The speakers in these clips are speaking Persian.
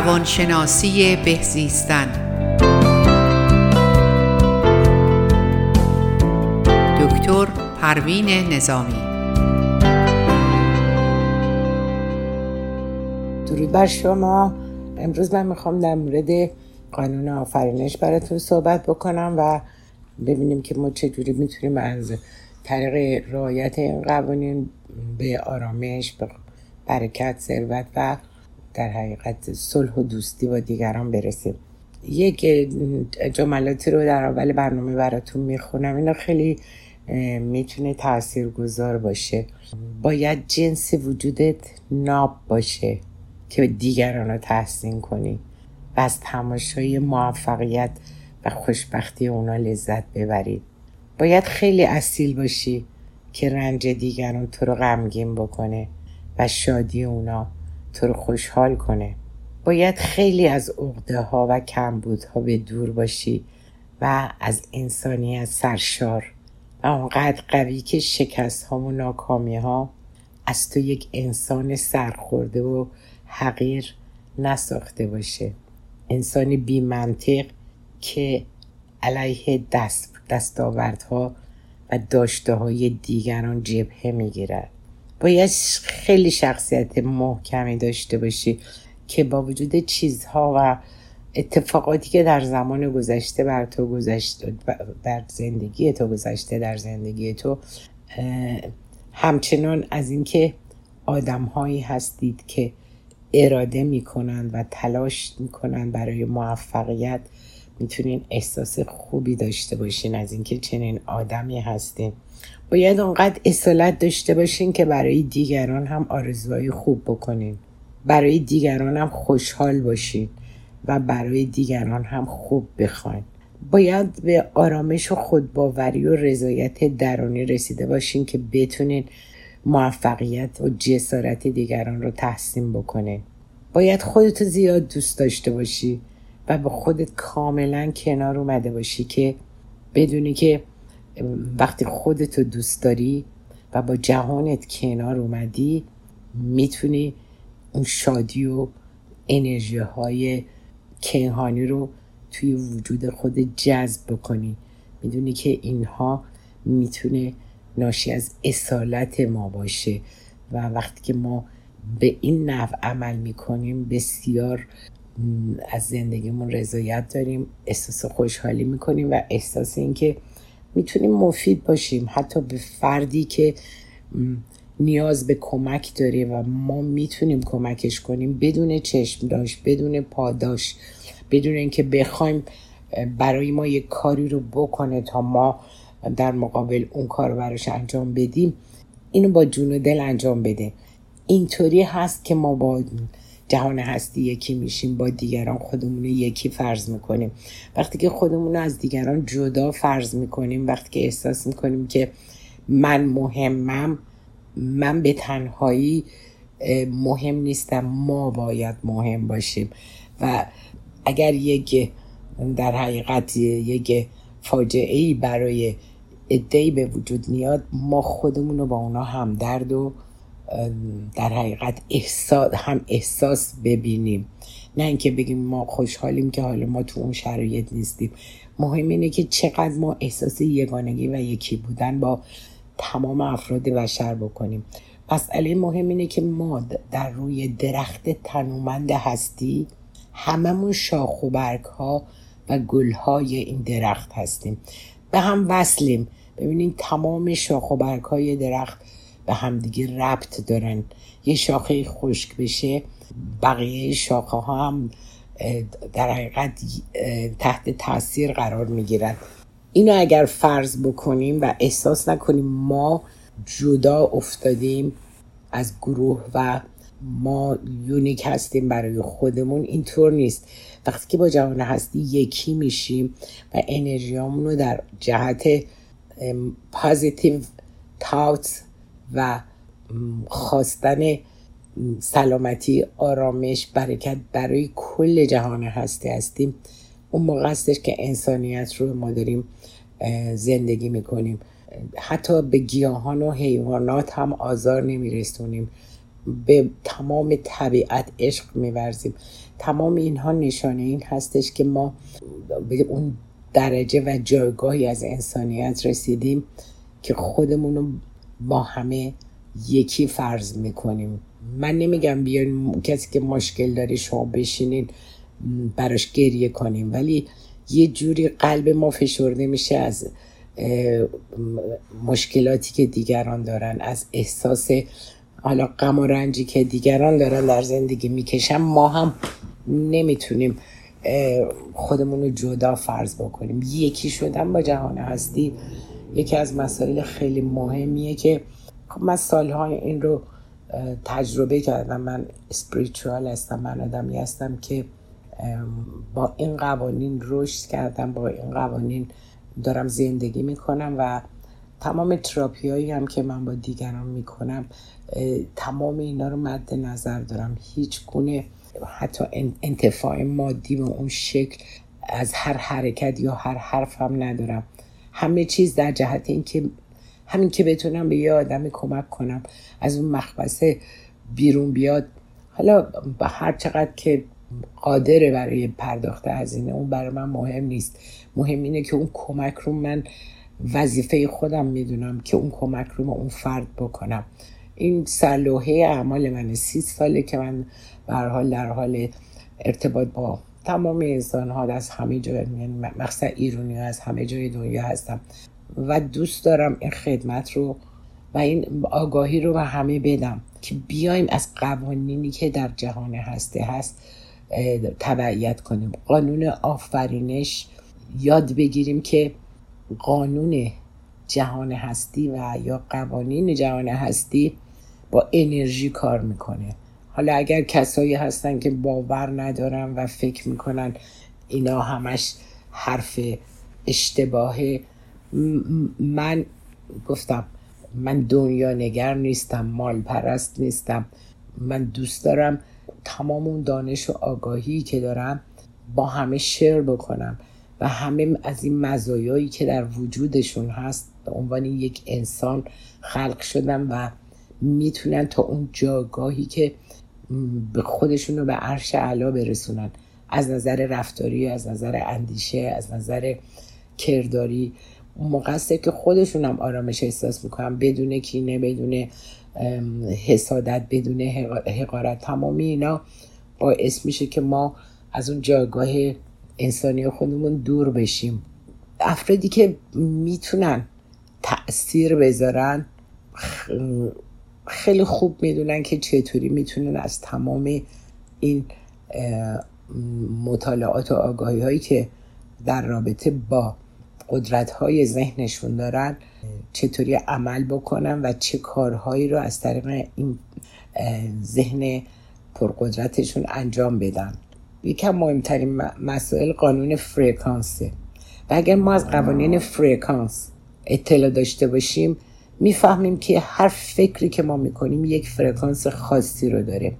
روانشناسی بهزیستن دکتر پروین نظامی. درود بر شما. امروز من می‌خوام در مورد قانون آفرینش براتون صحبت بکنم و ببینیم که ما چجوری می‌تونیم از طریق رعایت این قوانین به آرامش به برکت ثروت و در حقیقت صلح و دوستی با دیگران برسیم. یک جملاتی رو در اول برنامه براتون می‌خونم. اینا خیلی می‌تونه تأثیر گذار باشه. باید جنس وجودت ناب باشه که دیگران رو تحسین کنی و از تماشای موفقیت و خوشبختی اونا لذت ببرید باید خیلی اصیل باشی که رنج دیگران تو رو غمگین بکنه و شادی اونا تو رو خوشحال کنه. باید خیلی از عقده ها و کمبودها به دور باشی و از انسانیت سرشار. و اونقدر قوی که شکست ها و ناکامی ها از تو یک انسان سرخورده و حقیر نساخته باشه. انسانی بی منطق که علیه دست دستاوردها و داشته های دیگران جبهه می‌گیرد. باید خیلی شخصیت محکمی داشته باشی که با وجود چیزها و اتفاقاتی که در زمان گذشته بر تو گذشته بر زندگی تو گذشته در زندگی تو همچنان از اینکه آدم هایی هستید که اراده می‌کنند و تلاش می‌کنند برای موفقیت می‌تونین احساس خوبی داشته باشین از اینکه چنین آدمی هستین. باید اونقدر اصالت داشته باشین که برای دیگران هم آرزوهای خوب بکنین. برای دیگران هم خوشحال باشین و برای دیگران هم خوب بخواین. باید به آرامش و خودباوری و رضایت درونی رسیده باشین که بتونین موفقیت و جسارت دیگران رو تحسین بکنین. باید خودتو زیاد دوست داشته باشی و با خودت کاملا کنار اومده باشی که بدونی که وقتی خودتو دوست داری و با جهانت کنار اومدی می‌تونی اون شادی و انرژی های کیهانی رو توی وجود خود جذب بکنی. می‌دونی که اینها می‌تونه ناشی از اصالت ما باشه و وقتی که ما به این نحو عمل می‌کنیم بسیار از زندگیمون رضایت داریم احساس خوشحالی می‌کنیم و احساس اینکه می‌تونیم مفید باشیم. حتی به فردی که نیاز به کمک داره و ما می‌تونیم کمکش کنیم بدون چشم داشت بدون پاداش بدون اینکه بخوایم برای ما یک کاری رو بکنه تا ما در مقابل اون کار رو براش انجام بدیم اینو با جون و دل انجام بده. اینطوری هست که ما با جهان هستی یکی میشیم با دیگران خودمون یکی فرض می‌کنیم. وقتی که خودمون از دیگران جدا فرض می‌کنیم وقتی که احساس می‌کنیم که من مهمم من به تنهایی مهم نیستم ما باید مهم باشیم. و اگر یک در حقیقت یک فاجعه ای برای ادهی به وجود میاد ما خودمون رو با اونا همدرد و در حقیقت احساس هم احساس ببینیم. نه اینکه بگیم ما خوشحالیم که حالا ما تو اون شرایط نیستیم. مهم اینه که چقدر ما احساس یگانگی و یکی بودن با تمام افراد بشر بکنیم. مسئله مهم اینه که ما در روی درخت تنومند هستی هممون شاخ و برگ ها و گل های این درخت هستیم. به هم وصلیم. ببینید تمام شاخ و برگ های درخت به همدیگه ربط دارن. یه شاخه خشک بشه بقیه شاخه ها هم در حقیقت تحت تاثیر قرار می‌گیرن. اینو اگر فرض بکنیم و احساس نکنیم ما جدا افتادیم از گروه و ما یونیک هستیم برای خودمون اینطور نیست. وقتی که با جهان هستی یکی میشیم و انرژیامون رو در جهت پازیتیو تاوت و خواستن سلامتی آرامش برکت برای کل جهان هستی هستیم. اون موقع هستش که انسانیت رو ما داریم زندگی می‌کنیم. حتی به گیاهان و حیوانات هم آزار نمیرسونیم. به تمام طبیعت عشق میورزیم. تمام اینها نشانه این هستش که ما به اون درجه و جایگاهی از انسانیت رسیدیم که خودمون رو با همه یکی فرض می‌کنیم. من نمیگم بیاین کسی که مشکل داره شما بشینین براش گریه کنیم. ولی یه جوری قلب ما فشرده میشه از مشکلاتی که دیگران دارن از احساس حالا غم و رنجی که دیگران دارن در زندگی می‌کشن ما هم نمی‌تونیم خودمون رو جدا فرض بکنیم. یکی شدن با جهان هستی یکی از مسائل خیلی مهمیه که من سالها این رو تجربه کردم. من اسپریچوال هستم من آدمی هستم که با این قوانین رشد کردم با این قوانین دارم زندگی می‌کنم و تمام تراپی هایی هم که من با دیگران می‌کنم تمام اینا رو مد نظر دارم. هیچ گونه حتی انتفاع مادی به اون شکل از هر حرکت یا هر حرف هم ندارم. همه چیز در جهت اینکه همین که بتونم به یه آدمی کمک کنم از اون مخبسه بیرون بیاد. حالا هر چقدر که قادره برای پرداخت هزینه اون برای من مهم نیست. مهم اینه که اون کمک رو من وظیفه خودم می‌دونم که اون کمک رو به اون فرد بکنم. این سلوحه اعمال من سی ساله که من به حال در حال ارتباط با تمام انسان ها از همه جای یعنی ایرانی ها از همه جای دنیا هستم و دوست دارم این خدمت رو و این آگاهی رو به همه بدم که بیایم از قوانینی که در جهان هسته هست تبعیت کنیم. قانون آفرینش یاد بگیریم که قانون جهان هستی و یا قوانین جهان هستی با انرژی کار می‌کنه. حالا اگر کسایی هستن که باور ندارن و فکر می‌کنن اینا همش حرف اشتباهه من گفتم من دنیا نگر نیستم مال پرست نیستم. من دوست دارم تمام اون دانش و آگاهی که دارم با همه شیر بکنم و همه از این مزایایی که در وجودشون هست به عنوان یک انسان خلق شدن و می‌تونن تا اون جاگاهی که به خودشون رو به عرش علا برسونن. از نظر رفتاری از نظر اندیشه از نظر کرداری. موقع که خودشون هم آرامش احساس می‌کنن. بدون کینه بدون حسادت بدون حقارت. تمامی اینا باعث میشه که ما از اون جایگاه انسانی خودمون دور بشیم. افرادی که می‌تونن تاثیر بذارن خیلی خوب می‌دونن که چطوری می‌تونن از تمام این مطالعات و آگاهی هایی که در رابطه با قدرت های ذهنشون دارن چطوری عمل بکنن و چه کارهایی رو از طریق این ذهن پرقدرتشون انجام بدن. یکم مهمترین مسائل قانون فرکانسه و اگر ما از قوانین فرکانس اطلاع داشته باشیم می‌فهمیم که هر فکری که ما می‌کنیم یک فرکانس خاصی رو داره.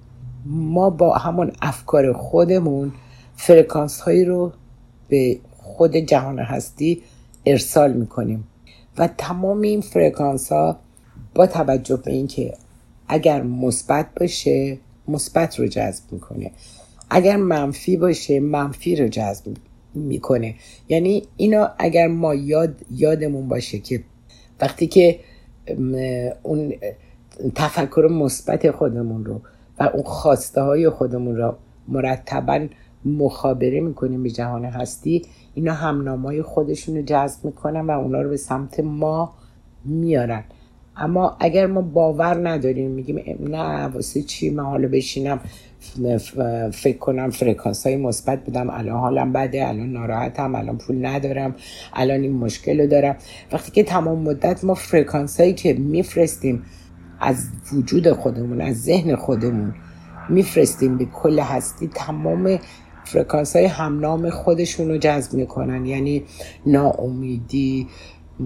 ما با همون افکار خودمون فرکانس هایی رو به خود جهان هستی ارسال می‌کنیم. و تمام این فرکانس ها با توجه به اینکه اگر مثبت باشه مثبت رو جذب می‌کنه. اگر منفی باشه منفی رو جذب می‌کنه. یعنی اینا اگر ما یاد یادمون باشه که وقتی که اون تفکر مثبت خودمون رو و اون خواسته های خودمون رو مرتبا مخابره می‌کنیم به جهان هستی اینا همنامای خودشون رو جذب می‌کنن و اونا رو به سمت ما میارن. اما اگر ما باور نداریم میگیم نه واسه چی من حالا بشینم فکر کنم فرکانس های مثبت بدم الان حالم بده الان ناراحتم الان پول ندارم الان این مشکل رو دارم. وقتی که تمام مدت ما فرکانس هایی که میفرستیم از وجود خودمون از ذهن خودمون میفرستیم به کل هستی تمام فرکانس های همنام خودشون رو جذب می‌کنن. یعنی ناامیدی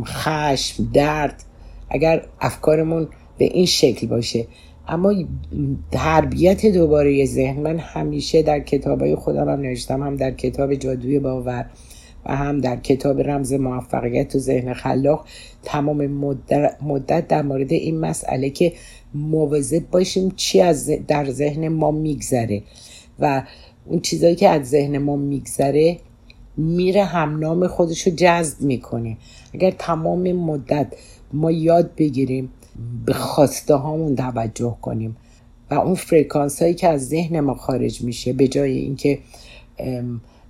خشم درد اگر افکارمون به این شکل باشه. اما تربیت دوباره ذهن. من همیشه در کتابای خودم هم نوشتم هم در کتاب جادوی باور و هم در کتاب رمز موفقیت و ذهن خلاق. تمام مدت در مورد این مسئله که مواظب باشیم چی از در ذهن ما میگذره. و اون چیزایی که از ذهن ما میگذره میره همنام خودش رو جذب می‌کنه. اگر تمام مدت ما یاد بگیریم به خواسته هامون توجه کنیم. و اون فرکانس هایی که از ذهن ما خارج میشه به جای اینکه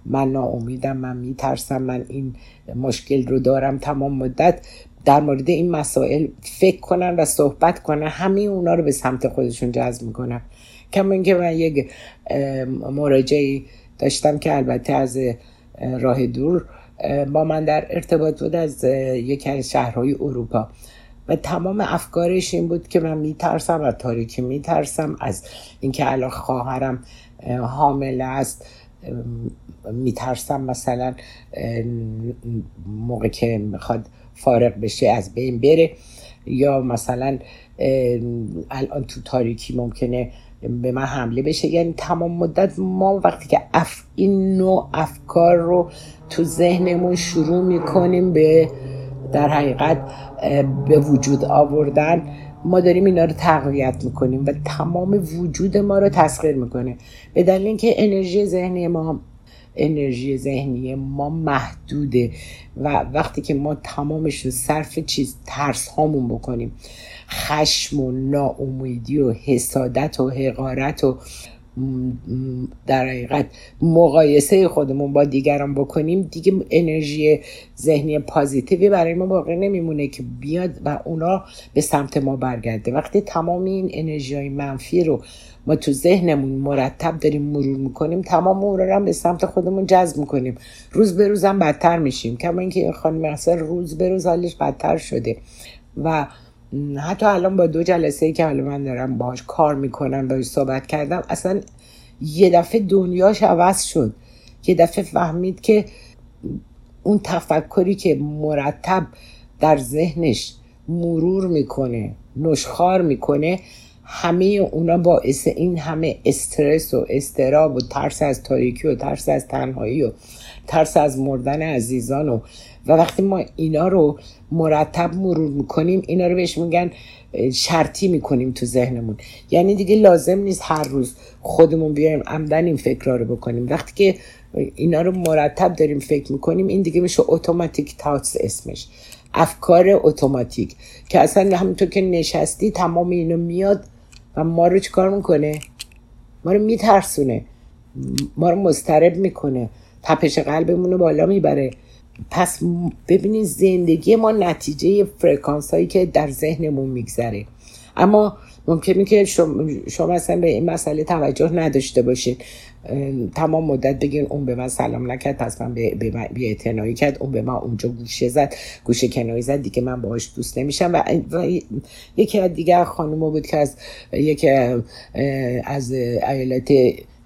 من ناامیدم من میترسم من این مشکل رو دارم تمام مدت در مورد این مسائل فکر کنن و صحبت کنن. همه اونا رو به سمت خودشون جذب می‌کنن. کما اینکه من یک مراجعی داشتم که البته از راه دور با من در ارتباط بود از یکی از شهرهای اروپا. و تمام افکارش این بود که من میترسم از تاریکی میترسم. از اینکه الان خواهرم حامله است میترسم مثلا موقع که می‌خواد فارغ بشه از بین بره. یا مثلا الان تو تاریکی ممکنه به من حمله بشه. یعنی تمام مدت ما وقتی که اف این نوع افکار رو تو ذهنمون شروع می‌کنیم به در حقیقت به وجود آوردن ما داریم اینا رو تقویت می‌کنیم و تمام وجود ما رو تسخیر می‌کنه. به دلیل اینکه انرژی ذهنی ما انرژی ذهنی ما محدوده و وقتی که ما تمامش رو صرف چیز ترس هامون بکنیم خشم و ناامیدی و حسادت و حقارت و در حقیقت مقایسه خودمون با دیگران بکنیم دیگه انرژی ذهنی پازیتیوی برای ما باقی نمیمونه که بیاد و اونا به سمت ما برگرده. وقتی تمام این انرژی های منفی رو ما تو ذهنمون مرتب داریم مرور می‌کنیم تمام اون رو هم به سمت خودمون جذب می‌کنیم. روز به روز هم بدتر میشیم. کما اینکه خانم اصلا روز به روز حالش بدتر شده و حتی الان با دو جلسه ای که حالا من دارم باهاش کار می‌کنم باهاش صحبت کردم اصلا یه دفعه دنیاش عوض شد. یه دفعه فهمید که اون تفکری که مرتب در ذهنش مرور می‌کنه نشخار می‌کنه همه اونا باعث این همه استرس و استراب و ترس از تاریکی و ترس از تنهایی و ترس از مردن عزیزان و و وقتی ما اینا رو مرتب مرور می‌کنیم اینا رو بهش میگن شرطی می‌کنیم تو ذهنمون. یعنی دیگه لازم نیست هر روز خودمون بیایم عمدن این فکرها رو بکنیم. وقتی که اینا رو مرتب داریم فکر می‌کنیم این دیگه میشه اتوماتیک تاتس اسمش. افکار اتوماتیک که اصلا همونطور که نشستی تمام اینو میاد و ما رو چیکار می‌کنه؟ ما رو میترسونه. ما رو مسترب می‌کنه. تپش قلبمون رو بالا می‌بره. پس ببینید زندگی ما نتیجه فرکانس هایی که در ذهنمون میگذره. اما ممکنه که شما, اصلا به این مسئله توجه نداشته باشید تمام مدت بگین اون به من سلام نکرد پس من به, به کرد اون به من اونجا گوشه زد گوشه کنایی زد دیگه من باهاش دوست نمیشم. و, و یکی از دیگر خانم بود که از یکی از ایالت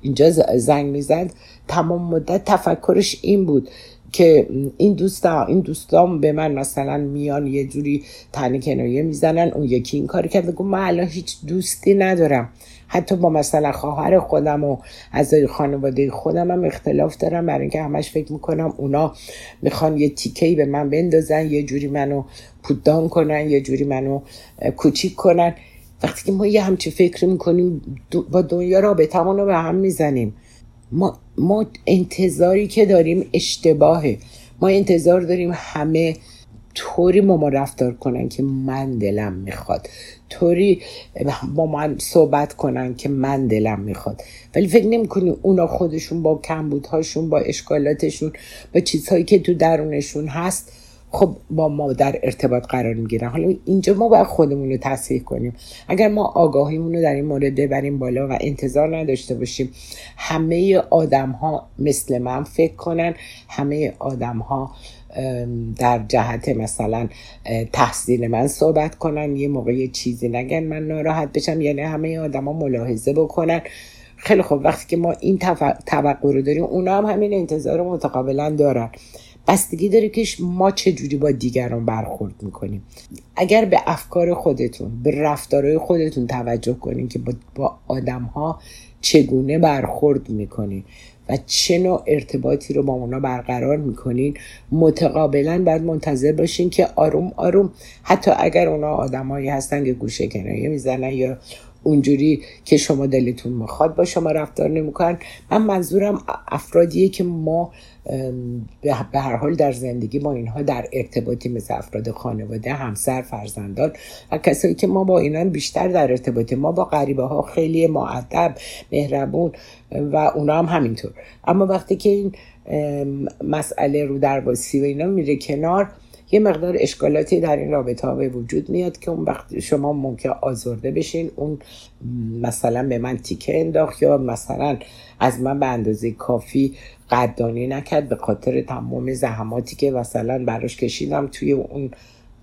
اینجا زنگ می‌زد. تمام مدت تفکرش این بود. که این دوستا این دوستان به من مثلا میان یه جوری تنه کنایه می‌زنن اون یکی این کاری کرد بگو من الان هیچ دوستی ندارم. حتی با مثلا خواهر خودم و از خانواده خودم هم اختلاف دارم برای اینکه همش فکر می‌کنم اونا می‌خوان یه تیکهی به من بندازن یه جوری منو پودان کنن یه جوری منو کوچیک کنن. وقتی که ما یه همچی فکر می‌کنیم با دنیا رابطمون رو به هم می‌زنیم. ما, ما انتظاری که داریم اشتباهه. ما انتظار داریم همه طوری با ما رفتار کنن که من دلم می‌خواد. طوری با من صحبت کنن که من دلم می‌خواد. ولی فکر نمی اونا خودشون با کمبودهاشون با اشکالاتشون با چیزهایی که تو درونشون هست خب با ما در ارتباط قرار می‌گیرن. حالا اینجا ما باید خودمون رو تصحیح کنیم. اگر ما آگاهیمون رو در این مورد ببریم بالا و انتظار نداشته باشیم همه آدم ها مثل من فکر کنن همه آدم ها در جهت مثلا تحصیل من صحبت کنن یه موقع چیزی نگن من ناراحت بشم یعنی همه آدما ملاحظه بکنن. خیلی خوب وقتی که ما این توقع رو داریم اونا هم همین انتظار متقابلا دارن. بستگی داره که ما چه جوری با دیگران برخورد می‌کنیم. اگر به افکار خودتون به رفتارهای خودتون توجه کنیم که با, آدم ها چگونه برخورد می‌کنیم و چه نوع ارتباطی رو با اونا برقرار می‌کنین متقابلا باید منتظر باشین که آروم آروم حتی اگر اونا آدمایی هستن که گوشه کنایه می‌زنن یا اونجوری که شما دلتون می‌خواد با شما رفتار نمی‌کنن من منظورم افرادیه که ما به هر حال در زندگی با اینها در ارتباطی مثل افراد خانواده همسر فرزندان و کسایی که ما با اینان بیشتر در ارتباطی ما با غریبه ها خیلی معدب مهربون و اونا هم همینطور. اما وقتی که این مسئله رو در و اینا میره کنار یه مقدار اشکالاتی در این رابطه ها به وجود میاد که اون وقت شما ممکن آزرده بشین اون مثلا به من تیکه انداخت یا مثلا از من به اندازه کافی قدردانی نکرد به خاطر تمام زحماتی که مثلا براش کشیدم توی اون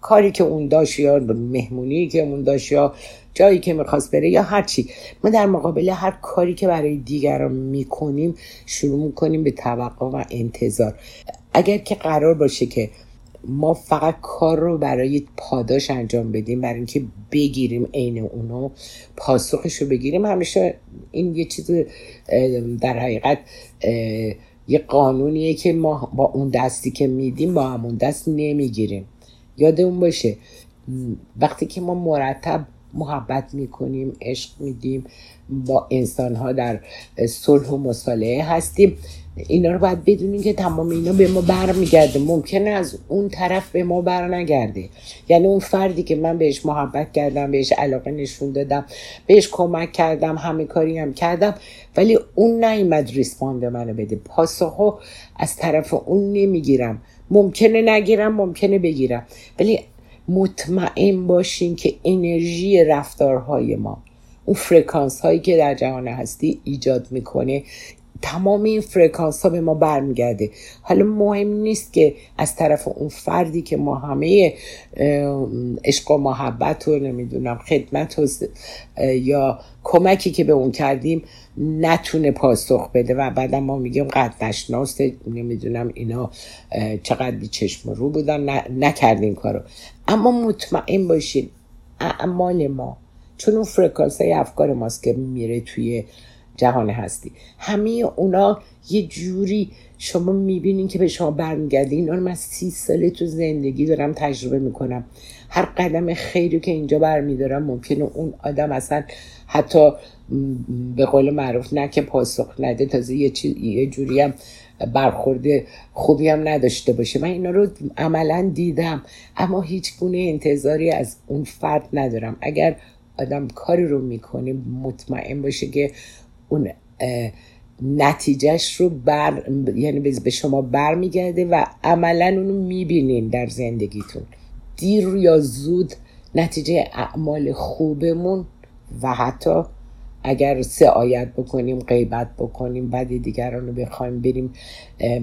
کاری که اون داشت یا مهمونی که اون داشت یا جایی که می‌خواست بره یا هر چی. ما در مقابل هر کاری که برای دیگران می‌کنیم شروع می‌کنیم به توقع و انتظار. اگر که قرار باشه که ما فقط کار رو برای پاداش انجام بدیم برای اینکه بگیریم عین اونو پاسخش رو بگیریم. همیشه این یه چیز در حقیقت یه قانونیه که ما با اون دستی که میدیم با همون دست نمی‌گیریم. یادمون باشه وقتی که ما مرتب محبت می‌کنیم عشق میدیم با انسان ها در صلح و مصالحه هستیم. اینا رو باید بدونیم که تمام اینا به ما برمیگرده. ممکنه از اون طرف به ما بر نگرده. یعنی اون فردی که من بهش محبت کردم بهش علاقه نشون دادم بهش کمک کردم همه کاری هم کردم ولی اون نیومد respond منو بده. پاسخو از طرف اون نمی‌گیرم. ممکنه نگیرم ممکنه بگیرم. ولی مطمئن باشین که انرژی رفتارهای ما اون فرکانس هایی که در جهان هستی ایجاد می‌کنه تمام این فرکانس ها به ما برمیگرده. حالا مهم نیست که از طرف اون فردی که ما همه عشق و محبت و نمی‌دونم خدمت و یا کمکی که به اون کردیم نتونه پاسخ بده و بعد ما میگیم قد نشناس نمی‌دونم اینا چقدر بی چشم رو بودن نکردین کارو. اما مطمئن باشین اعمال ما چون اون فرکانس های افکار ماست که میره توی جهان هستی. همه اونا یه جوری شما می‌بینین که به شما برمیگرده. اینا رو من سی ساله تو زندگی دارم تجربه می‌کنم. هر قدم خیری که اینجا برمیدارم ممکنه اون آدم اصلا حتی به قول معروف نه که پاسخ نده تازه یه, یه جوری هم برخورده خوبی هم نداشته باشه. من اینا رو عملا دیدم اما هیچ گونه انتظاری از اون فرد ندارم. اگر آدم کاری رو می‌کنه مطمئن باشه که اون نتیجهش رو بر یعنی به شما برمیگرده و عملا اونو می‌بینین در زندگیتون. دیر یا زود نتیجه اعمال خوبمون و حتی اگر سه آیت بکنیم غیبت بکنیم بعد دیگران رو بخوایم بریم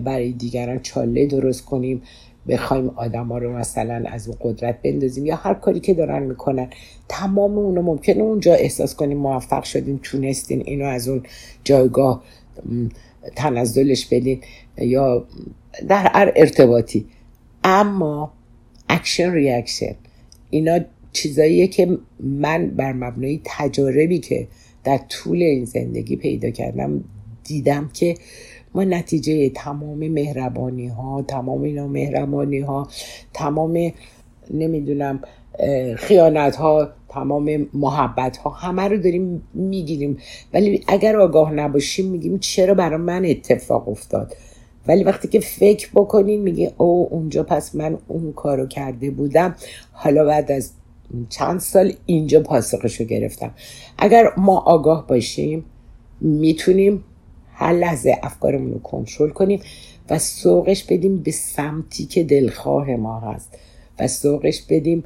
برای دیگران چاله درست کنیم بخوایم آدما رو مثلا از اون قدرت بندازیم یا هر کاری که دارن می‌کنن تمام اونو ممکنه اونجا احساس کنیم موفق شدیم تونستین اینو از اون جایگاه تنزلش بدین یا در هر ارتباطی. اما action reaction اینا چیزاییه که من بر مبنای تجاربی که در طول این زندگی پیدا کردم دیدم که ما نتیجه تمام مهربانی ها تمام اینا مهربانی ها تمام نمی‌دونم خیانت ها تمام محبت ها همه رو داریم می‌گیریم. ولی اگر آگاه نباشیم میگیم چرا برای من اتفاق افتاد؟ ولی وقتی که فکر بکنیم میگه او اونجا پس من اون کارو کرده بودم. حالا بعد از چند سال اینجا پاسخش رو گرفتم. اگر ما آگاه باشیم می‌تونیم هر لحظه افکارمون رو کنترل کنیم و سوقش بدیم به سمتی که دلخواه ما هست و سوقش بدیم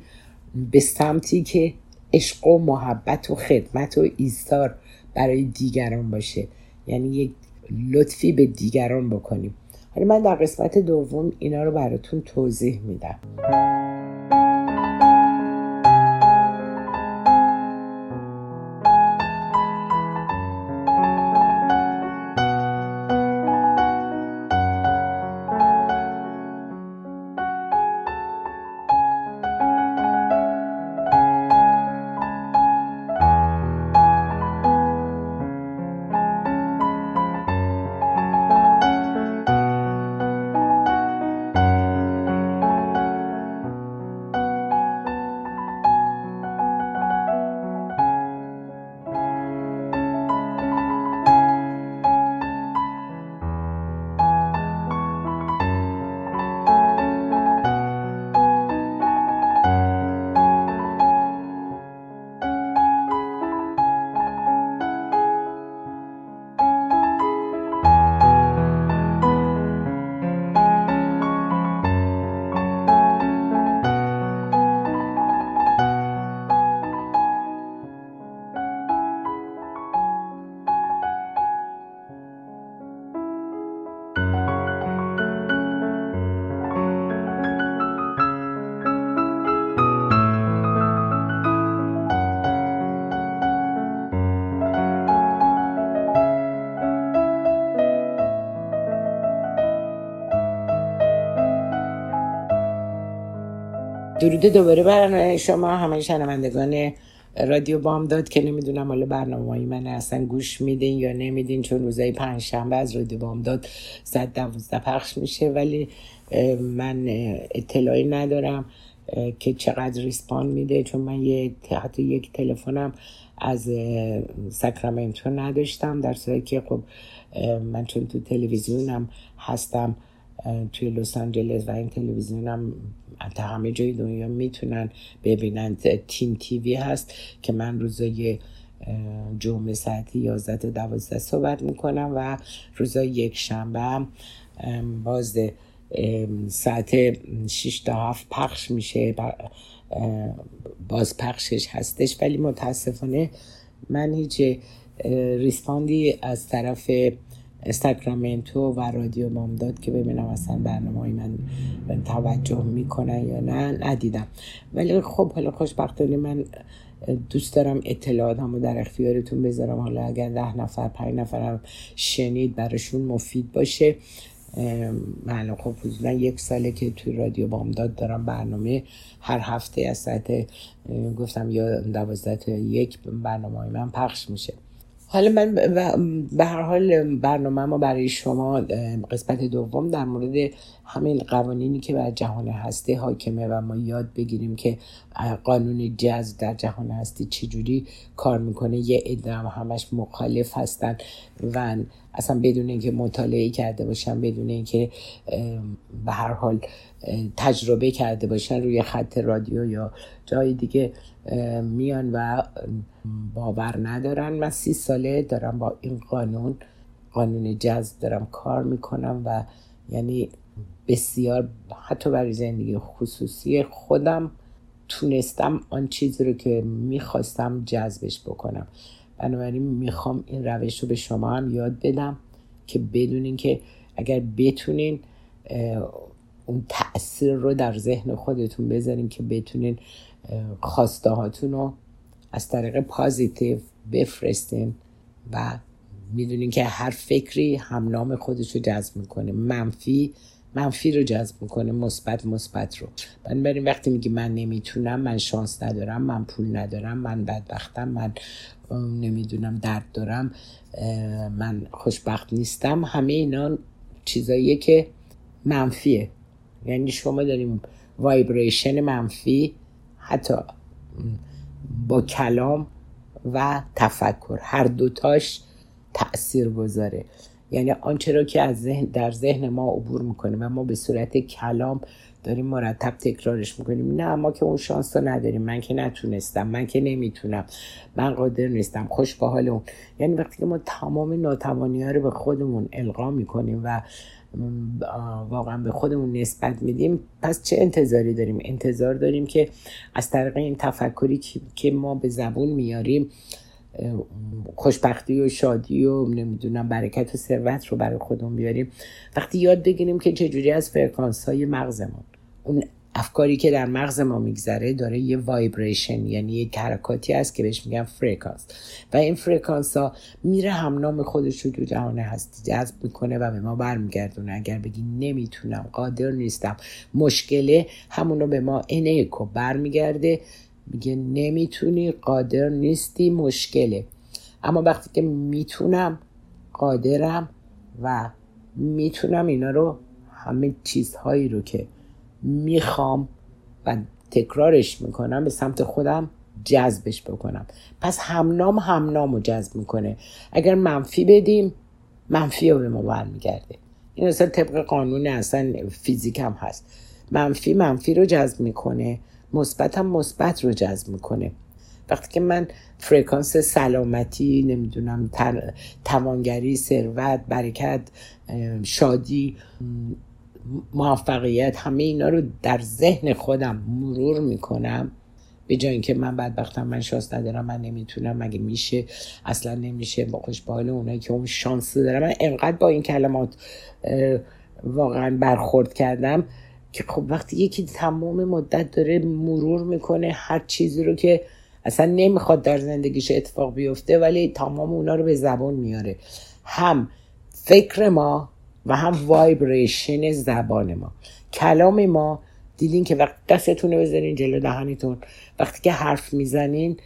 به سمتی که عشق و محبت و خدمت و ایستار برای دیگران باشه. یعنی یک لطفی به دیگران بکنیم. حالا من در قسمت دوم اینا رو براتون توضیح میدم. درود دوباره بر شما همه شنوندگان رادیو بام داد که نمی‌دونم حالا برنامه من اصلا گوش میدین یا نمیدین چون روزای پنج شنبه از رادیو بام داد صد دوازده پخش میشه ولی من اطلاعی ندارم که چقدر ریسپان میده چون من یه حتی یک تلفنم از ساکرامنتو نداشتم در صورتی که خب من چون تو تلویزیونم هستم توی لس آنجلس و این تلویزیون هم تا همه جای دنیا می‌تونن ببینن. تیم تیوی هست که من روزای جمعه ساعت 11 تا 12 صحبت می‌کنم و روزای یک شنبه هم باز ساعت 6 تا 7 پخش میشه. باز پخشش هستش. ولی متاسفانه من هیچ ریسپاندی از طرف استاکرامنتو و رادیو مامداد که ببینم اصلا برنامه های من توجه می‌کنن یا نه ندیدم. ولی خب حالا خوشبختانه من دوست دارم اطلاعات همو در اختیارتون بذارم. حالا اگر ده نفر پنج نفر هم شنید براشون مفید باشه. من خب حدودا یک ساله که توی رادیو بامداد دارم برنامه. هر هفته از ساعت گفتم یا دوازده یک برنامه من پخش میشه. حالا من به هر حال برنامه ما برای شما قسمت دوم در مورد همین قوانینی که بر جهان هستی حاکمه و ما یاد بگیریم که قانون جز در جهان هستی چجوری کار می‌کنه یه ادام همش مخالف هستن و اصلا بدون اینکه مطالعه کرده باشن بدون اینکه به هر حال تجربه کرده باشن روی خط رادیو یا جای دیگه میان و باور ندارن. من سی ساله دارم با این قانون قانون جذب دارم کار می‌کنم و یعنی بسیار حتی برای زندگی خصوصی خودم تونستم آن چیزی رو که می‌خواستم جذبش بکنم. بنابراین می‌خوام این روش رو به شما هم یاد بدم که بدونین که اگر بتونین اون تاثیر رو در ذهن خودتون بذارین که بتونین خواسته هاتون رو از طریق پازیتیو بفرستین و می‌دونین که هر فکری هم نام خودش رو جذب می‌کنه. منفی منفی رو جذب می‌کنه مثبت مثبت رو. بنابراین وقتی میگی من نمی‌تونم من شانس ندارم من پول ندارم من بدبختم من نمی‌دونم درد دارم من خوشبخت نیستم همه اینا چیزاییه که منفیه. یعنی شما داریم وایبریشن منفی حتی با کلام و تفکر. هر دوتاش تأثیر گذاره. یعنی آنچه را که از ذهن در ذهن ما عبور می‌کنه و ما به صورت کلام داریم مرتب تکرارش می‌کنیم. نه ما که اون شانس رو نداریم. من که نتونستم. من که نمی‌تونم. من قادر نیستم. خوش به حال اون. یعنی وقتی که ما تمام ناتوانی ها رو به خودمون القا می‌کنیم و واقعا به خودمون نسبت میدیم. پس چه انتظاری داریم؟ انتظار داریم که از طریق این تفکری که ما به زبون میاریم خوشبختی و شادی و نمی‌دونم برکت و ثروت رو برای خودمون بیاریم. وقتی یاد بگیریم که چجوری از فرکانس های مغزمون اون افکاری که در مغز ما میگذره داره یه vibration یعنی یه حرکاتی هست که بهش میگن فرکانس و این فرکانس ها میره همنام خودش رو تو جهان هستی جذب می‌کنه و به ما برمیگردونه. اگر بگی نمی‌تونم قادر نیستم مشکله همونو به ما عین اکو برمیگرده. میگه نمی‌تونی قادر نیستی مشکله. اما وقتی که می‌تونم قادرم و می‌تونم اینا رو همه چیزهایی رو که می‌خوام و تکرارش می‌کنم به سمت خودم جذبش بکنم. پس همنام همنام رو جذب می‌کنه. اگر منفی بدیم منفی رو به ما برمیگرده. این اصلا طبق قانون اصلا فیزیک هم هست. منفی منفی رو جذب می‌کنه مثبت هم مثبت رو جذب می‌کنه. وقتی که من فرکانس سلامتی نمی‌دونم توانگری ثروت برکت شادی موفقیت همه اینا رو در ذهن خودم مرور می‌کنم. به جای اینکه من بدبختم من شانس ندارم من نمی‌تونم مگه میشه؟ اصلا نمیشه. با خوشبال اونایی که اون شانس دارم من انقدر با این کلمات واقعا برخورد کردم که خب وقتی یکی تمام مدت داره مرور می‌کنه هر چیزی رو که اصلا نمی‌خواد در زندگیش اتفاق بیفته ولی تمام اونا رو به زبان میاره. هم فکر ما و هم vibration زبان ما. کلام ما دیدین که وقتی دستتون رو بذارین جلو دهنتون. وقتی که حرف می‌زنین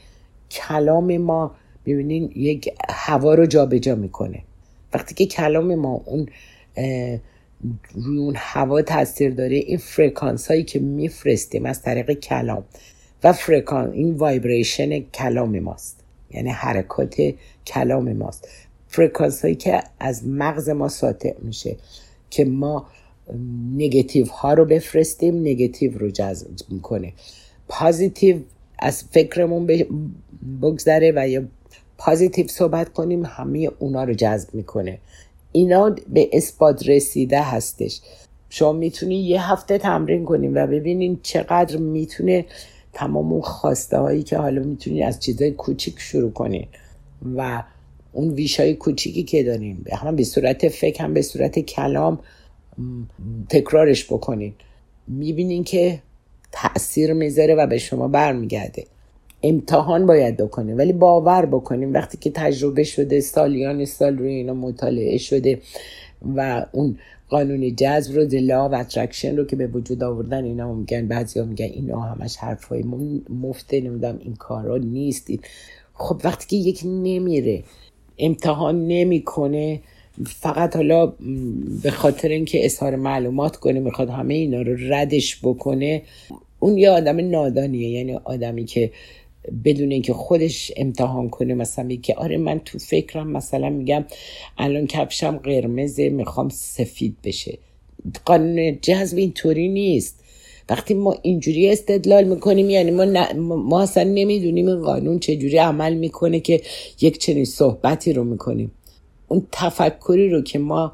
کلام ما می‌بینین یک هوا رو جابجا می‌کنه. وقتی که کلام ما اون روی اون هوا تاثیر داره این فرکانس هایی که میفرستیم از طریق کلام و فرکان این vibration کلام ماست. یعنی حرکات کلام ماست. فرکانس هایی که از مغز ما ساطع میشه که ما نگتیو ها رو بفرستیم نگتیو رو جذب می‌کنه. positive از فکرمون بگذره و یا positive صحبت کنیم همه اونا رو جذب می‌کنه. اینا به اثبات رسیده هستش. شما می‌تونی یه هفته تمرین کنیم و ببینین چقدر می‌تونه تمام اون خواسته هایی که حالا می‌تونی از چیزای کوچیک شروع کنین و اون ویش های کوچیکی که دارین. هم به صورت فکر هم به صورت کلام تکرارش بکنین. می‌بینین که تاثیر می‌ذاره و به شما برمیگرده. امتحان باید بکنیم ولی باور بکنیم وقتی که تجربه شده سالیان سال روی اینا مطالعه شده و اون قانون جذب رو the law of attraction رو که به وجود آوردن اینا میگن بعضیا میگن اینا همش حرفای مفته نمی‌دونم این کارا نیست خب وقتی که یک نمیره امتحان نمی‌کنه. فقط حالا به خاطر اینکه اظهار معلومات کنه می‌خواد همه اینا رو ردش بکنه. اون یه آدم نادانیه یعنی آدمی که بدون اینکه خودش امتحان کنه مثلا میگه آره من تو فکرم مثلا میگم الان کفشم قرمزه می‌خوام سفید بشه. قانون جذب اینطوری نیست. وقتی ما اینجوری استدلال می‌کنیم یعنی ما, ما اصلا نمی‌دونیم این قانون چجوری عمل می‌کنه که یک چنین صحبتی رو می‌کنیم. اون تفکری رو که ما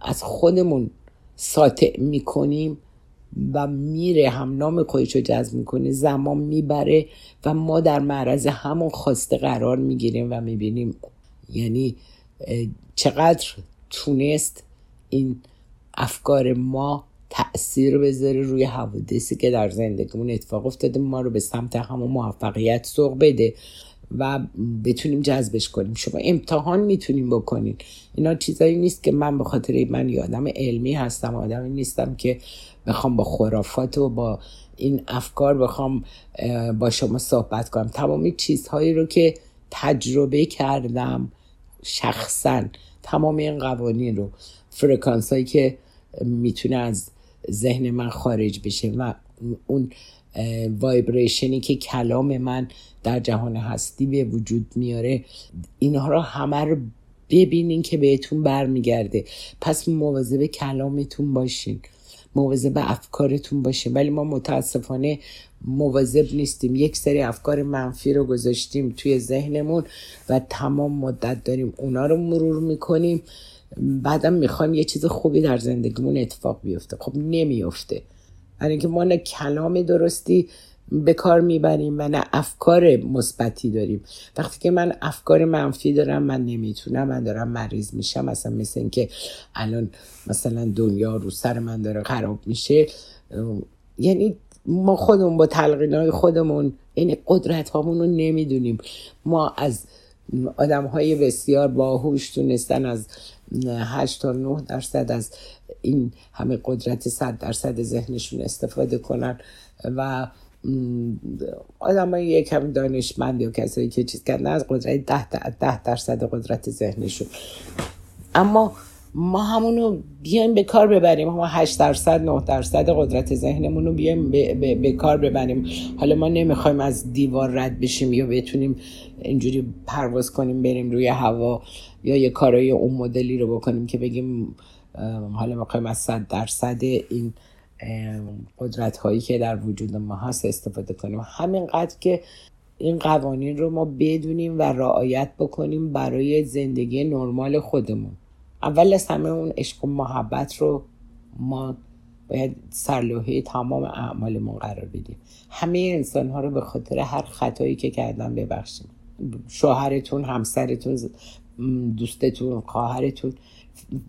از خودمون ساطع می‌کنیم و میره هم نام خودش رو جذب می‌کنه زمان می‌بره و ما در معرض همون خواسته قرار می‌گیریم و می‌بینیم یعنی چقدر تونست این افکار ما تاثیر بذاره روی حوادثی که در زندگیمون اتفاق افتاده ما رو به سمت همون موفقیت سوق بده و بتونیم جذبش کنیم. شما امتحان می‌تونیم بکنین. اینا چیزایی نیست که من به خاطر من یادم علمی هستم آدمی نیستم که بخوام با خرافات و با این افکار بخوام با شما صحبت کنم. تمامی چیزهایی رو که تجربه کردم شخصا تمام این قوانین رو فرکانس هایی که می‌تونه از ذهن من خارج بشه و اون وایبریشنی که کلام من در جهان هستی به وجود میاره اینها رو همه رو ببینین که بهتون برمیگرده. پس مواظب کلامتون باشین مواظب افکارتون باشین. ولی ما متاسفانه مواظب نیستیم. یک سری افکار منفی رو گذاشتیم توی ذهنمون و تمام مدت داریم اونا رو مرور می‌کنیم. بعدم می‌خوایم یه چیز خوبی در زندگیمون اتفاق بیفته. خب نمیفته. برای اینکه ما نه کلام درستی به کار می‌بریم و نه افکار مثبتی داریم. وقتی که من افکار منفی دارم من نمی‌تونم من دارم مریض میشم. مثلا مثل اینکه الان مثلا دنیا رو سر من داره خراب میشه. یعنی ما خودمون با تلقین های خودمون این قدرت هامون رو نمی‌دونیم. ما از آدم های بسیار باهوش تونستن از 8 تا 9 درصد از این همه قدرت 100 درصد ذهنشون استفاده کنن و آدم های یکم دانشمند یا کسایی که چیز کردن از قدرت ده, ده درصد قدرت ذهنشون. اما ما همونو بیایم به کار ببریم. ما 8 درصد 9 درصد قدرت ذهنمون رو بیایم به, به, کار ببریم. حالا ما نمی‌خوایم از دیوار رد بشیم یا بتونیم اینجوری پرواز کنیم بریم روی هوا. یا یه کارای اون مدلی رو بکنیم که بگیم حالا می‌خوایم از 100 درصد این قدرت هایی که در وجود ما هست استفاده کنیم. همینقدر که این قوانین رو ما بدونیم و رعایت بکنیم برای زندگی نرمال خودمون. اول از همه اون عشق و محبت رو ما باید سرلوحه تمام اعمالمون قرار بدیم. همه انسان ها رو به خاطر هر خطایی که کردن ببخشیم. شوهرتون همسرتون دوستتون خواهرتون.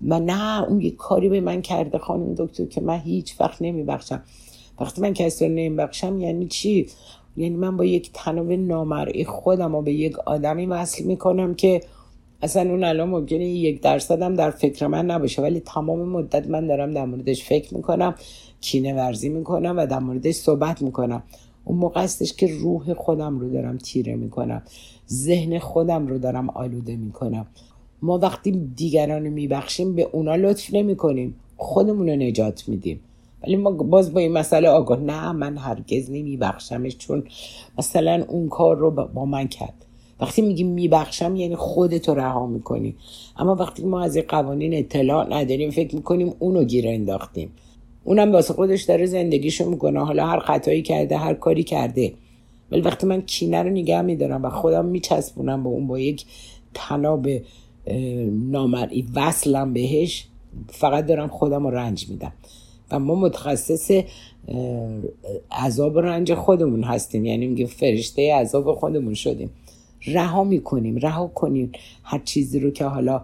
من نه اون یه کاری به من کرده خانم دکتر که من هیچ وقت نمیبخشم. وقتی من کسی رو نمیبخشم یعنی چی؟ یعنی من با یک تناب نامرئی خودم و به یک آدمی وصل می‌کنم که اصلا اون الان ممکنه یک درصد هم در فکر من نباشه ولی تمام مدت من دارم در موردش فکر می‌کنم کینه ورزی می‌کنم و در موردش صحبت می‌کنم. اون موقع استش که روح خودم رو دارم تیره می‌کنم. ذهن خودم رو دارم آلوده می‌کنم. ما وقتی دیگران رو میبخشیم به اونا لطف نمی‌کنیم. خودمون رو نجات میدیم. ولی ما باز با این مسئله آگاه نه من هرگز نمیبخشمش چون مثلا اون کار رو با من کرد. وقتی میگیم میبخشم یعنی خودتو رها می‌کنی. اما وقتی ما از قوانین اطلاع نداریم فکر می‌کنیم اونو گیر انداختیم. اونم واسه خودش داره زندگیشو می‌کنه. حالا هر خطایی کرده هر کاری کرده. ولی وقتی من کینه رو نگه میدارم و خودم میچسبونم با اون با یک تناب نامرئی وصلم بهش فقط دارم خودم رو رنج میدم. و ما متخصص عذاب رنج خودمون هستیم. یعنی میگه فرشته عذاب خودمون شدیم. رها می‌کنیم رها کنیم. هر چیزی رو که حالا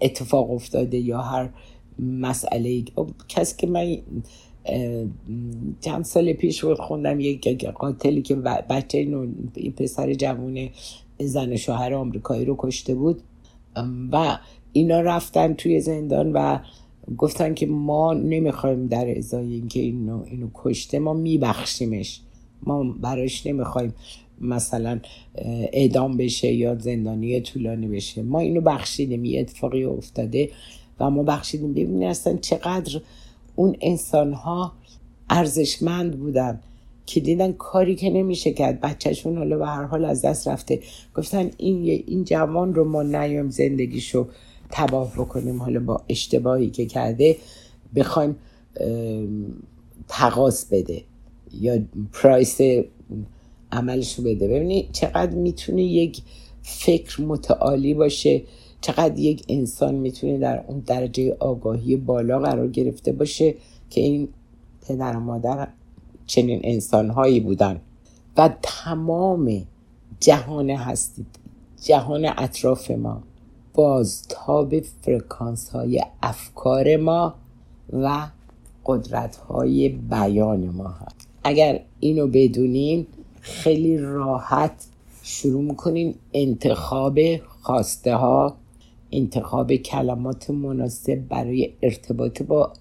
اتفاق افتاده یا هر مسئله کسی که من چند سال پیش بود خوندم یک قاتلی که بچه اینو پسر جوون زن شوهر آمریکایی رو کشته بود. و اینا رفتن توی زندان و گفتن که ما نمی‌خوایم در ازای اینکه اینو اینو کشته ما میبخشیمش. ما براش نمی‌خوایم مثلا اعدام بشه یا زندانی طولانی بشه. ما اینو بخشیدیم یه اتفاقی افتاده. و ما بخشیدیم. ببینید اصلا چقدر اون انسان ها ارزشمند بودن که دیدن کاری که نمیشه کرد. بچهشون حالا به هر حال از دست رفته. گفتن این این جوان رو ما نیایم زندگیشو تباه بکنیم. حالا با اشتباهی که کرده بخوایم تقاس بده یا پرایس عملش بده. ببینید چقدر می‌تونه یک فکر متعالی باشه. چقدر یک انسان می‌تونه در اون درجه آگاهی بالا قرار گرفته باشه که این پدر و مادر چنین انسانهایی بودن. و تمام جهان هستید جهان اطراف ما بازتاب فرکانس های افکار ما و قدرت های بیان ما هست. اگر اینو بدونین خیلی راحت شروع می‌کنین انتخاب خواسته ها انتخاب کلمات مناسب برای ارتباط با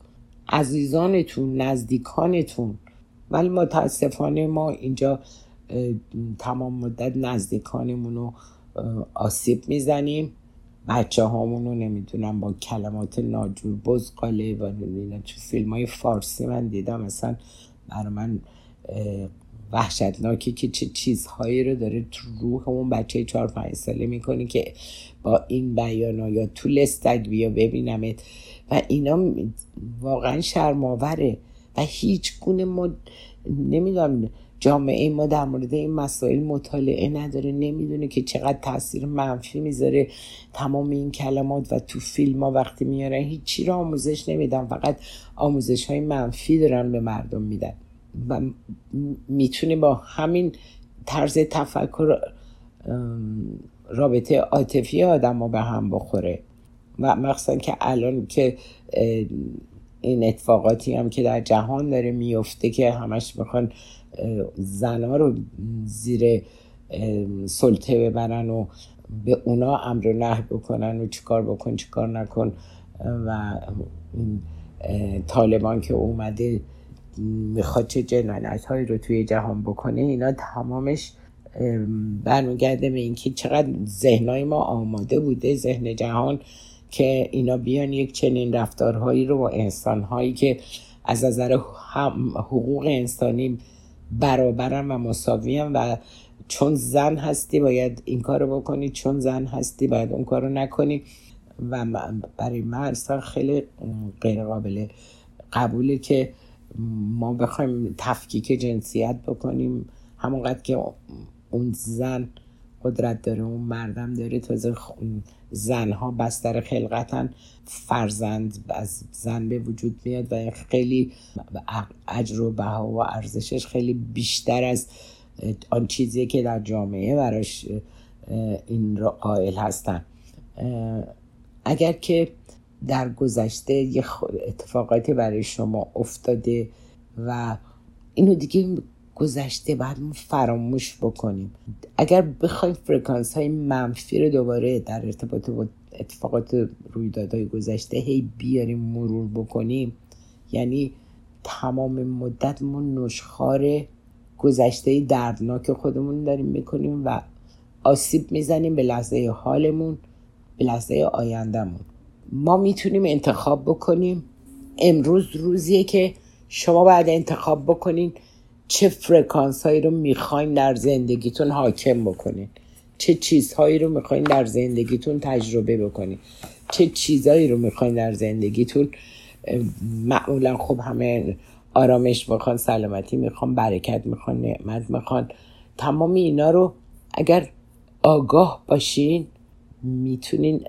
عزیزانتون نزدیکانتون. ولی متاسفانه ما اینجا تمام مدت نزدیکانمون رو آسیب می‌زنیم. بچه هامون رو نمی‌دونم با کلمات ناجور بزقاله و تو فیلم های فارسی من دیدم. مثلا برای من وحشتناکی که چه چیزهایی رو داره تو روح اون بچه چهار پنج ساله می‌کنی که با این بیانا یا تو لستگ بیا ببینمت. و اینا واقعا شرماوره و هیچ گونه ما نمی‌دونم جامعه ما در مورد این مسائل مطالعه نداره. نمی‌دونه که چقدر تاثیر منفی می‌ذاره تمام این کلمات و تو فیلم ها وقتی میارن هیچی رو آموزش نمیدن. فقط آموزش های منفی دارن به مردم میدن. و می‌تونه با همین طرز تفکر رابطه عاطفی آدم رو به هم بخوره. و مخصوصا که الان که این اتفاقاتی هم که در جهان داره میفته که همش می‌خوان زنها رو زیر سلطه ببرن و به اونا امر و نه بکنن و چیکار بکن چیکار نکن. و طالبان که اومده می‌خواد چه جنایت هایی رو توی جهان بکنه اینا تمامش برمیگرده به اینکه چقدر ذهنهای ما آماده بوده ذهن جهان که اینا بیان یک چنین رفتارهایی رو با انسانهایی که از نظر حقوق انسانی برابرن و مساویان و چون زن هستی باید این کار رو بکنی چون زن هستی باید اون کار رو نکنی. و برای من اصلا خیلی غیر قابل قبوله که ما بخوایم تفکیک جنسیت بکنیم. همونقدر که اون زن قدرت داره اون مردم داره تازه زنها بستر خلقتن. فرزند از زن به وجود میاد و خیلی اجر و بها و ارزشش خیلی بیشتر از آن چیزی که در جامعه براش این را قائل هستن. اگر که در گذشته یه اتفاقاتی برای شما افتاده و اینو دیگه گذشته باید فراموش بکنیم. اگر بخوایم فرکانس های منفی رو دوباره در ارتباط با اتفاقات رویدادهای گذشته هی بیاریم مرور بکنیم یعنی تمام مدت ما نشخار گذشته دردناک خودمون داریم می‌کنیم و آسیب می‌زنیم به لحظه حالمون به لحظه آیندهمون. ما می‌تونیم انتخاب بکنیم. امروز روزیه که شما باید انتخاب بکنین چه فرکانس هایی رو می‌خواین در زندگیتون حاکم بکنین. چه چیزهایی رو می‌خواین در زندگیتون تجربه بکنین. چه چیزهایی رو می‌خواین در زندگیتون معمولا خب همه آرامش می‌خوان سلامتی می‌خوان برکت می‌خوان نعمت می‌خوان. تمام اینا رو اگر آگاه باشین می‌تونین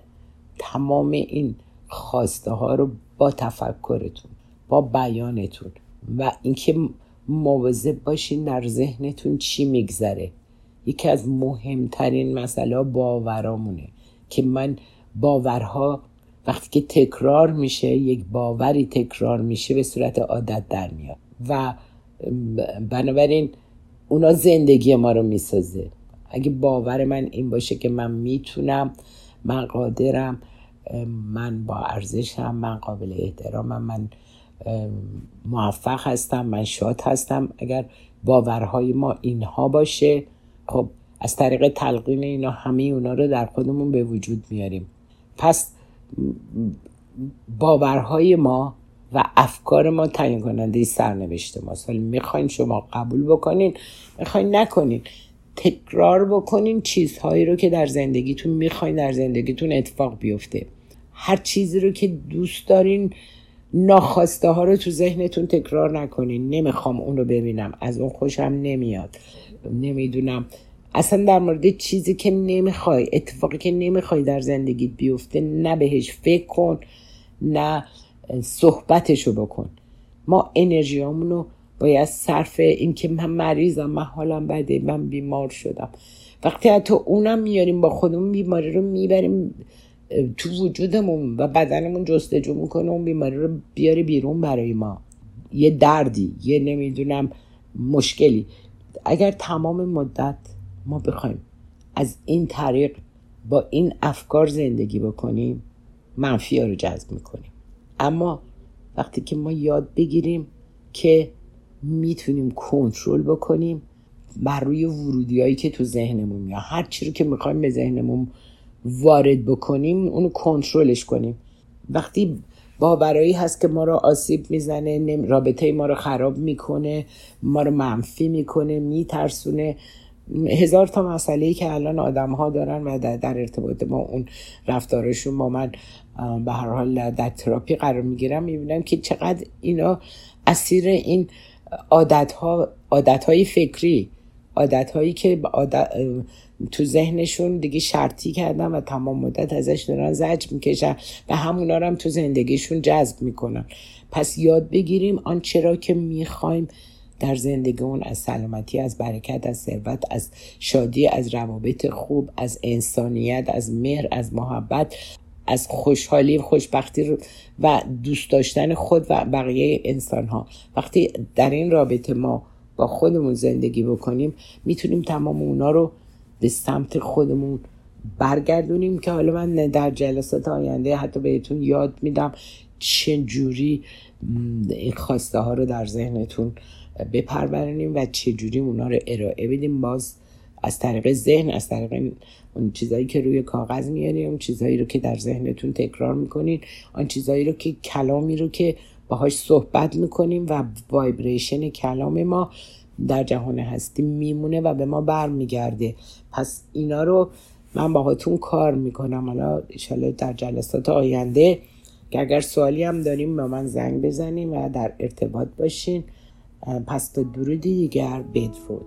تمام این خواسته ها رو با تفکرتون با بیانتون و اینکه مواظب باشین در ذهنتون چی میگذره. یکی از مهمترین مسئله باورامونه که من باورها وقتی که تکرار میشه یک باوری تکرار میشه به صورت عادت در میاد و بنابراین اونا زندگی ما رو می‌سازه. اگه باور من این باشه که من می‌تونم من قادرم من با ارزشم من قابل احترامم من موفق هستم من شاد هستم. اگر باورهای ما اینها باشه خب از طریق تلقین اینا همه اونا رو در خودمون به وجود میاریم. پس باورهای ما و افکار ما تعیین کننده سرنوشت ما حالا می‌خواین شما قبول بکنین می‌خواین نکنین. تکرار بکنین چیزهایی رو که در زندگیتون می‌خواین در زندگیتون اتفاق بیفته. هر چیزی رو که دوست دارین ناخواسته ها رو تو ذهنتون تکرار نکنین. نمی‌خوام اون رو ببینم. از اون خوشم نمیاد. نمی‌دونم. اصلا در مورد چیزی که نمی‌خوای اتفاقی که نمی‌خوای در زندگیت بیفته نه بهش فکر کن نه صحبتشو بکن. ما انرژیامونو رو باید صرف این که من مریضم من حالم بده من بیمار شدم. وقتی حتی اونم میاریم با خودمون بیماری رو می‌بریم تو وجودمون و بدنمون جستجو می‌کنه اون بیماری رو بیاری بیرون برای ما. یه دردی یه نمی‌دونم مشکلی. اگر تمام مدت ما بخوایم از این طریق با این افکار زندگی بکنیم منفی ها رو جذب می‌کنیم. اما وقتی که ما یاد بگیریم که می‌تونیم کنترل بکنیم بر روی ورودی هایی که تو ذهنمون یا هر چی رو که می‌خوایم به ذهنمون وارد بکنیم اونو کنترلش کنیم. وقتی باورایی هست که ما رو آسیب می‌زنه رابطه ما رو خراب می‌کنه ما رو منفی می‌کنه میترسونه هزار تا مسئله ای که الان آدم ها دارن و در, ارتباط ما اون رفتارشون با من به هر حال در تراپی قرار می‌گیرم می‌بینم که چقدر اینا اسیر این عادت ها عادت های فکری عادت هایی که تو ذهنشون دیگه شرطی کردن و تمام مدت ازش دارن زج می‌کشن و همونا رو هم تو زندگیشون جذب می‌کنن. پس یاد بگیریم آن چرا که می‌خوایم در زندگیمون از سلامتی از برکت از ثروت از شادی از روابط خوب از انسانیت از مهر از محبت از خوشحالی خوشبختی و دوست داشتن خود و بقیه انسان ها وقتی در این رابطه ما با خودمون زندگی بکنیم می‌تونیم تمام اونا رو به سمت خودمون برگردونیم که حالا من در جلسات آینده حتی بهتون یاد میدم چه جوری این خواسته ها رو در ذهنتون بپرورونیم و چه جوری اونا رو ارائه بدیم. باز از طریق ذهن از طریق اون چیزهایی که روی کاغذ میاریم اون چیزهایی رو که در ذهنتون تکرار می‌کنین آن چیزهایی رو که کلامی رو که باهاش صحبت می‌کنیم و وایبریشن کلام ما در جهان هستی میمونه و به ما برمیگرده. پس اینا رو من باهاتون کار می‌کنم. حالا ایشالا در جلسات آینده که اگر سوالی هم داریم به من زنگ بزنیم و در ارتباط باشین. پس تا درودی دیگر بدرود.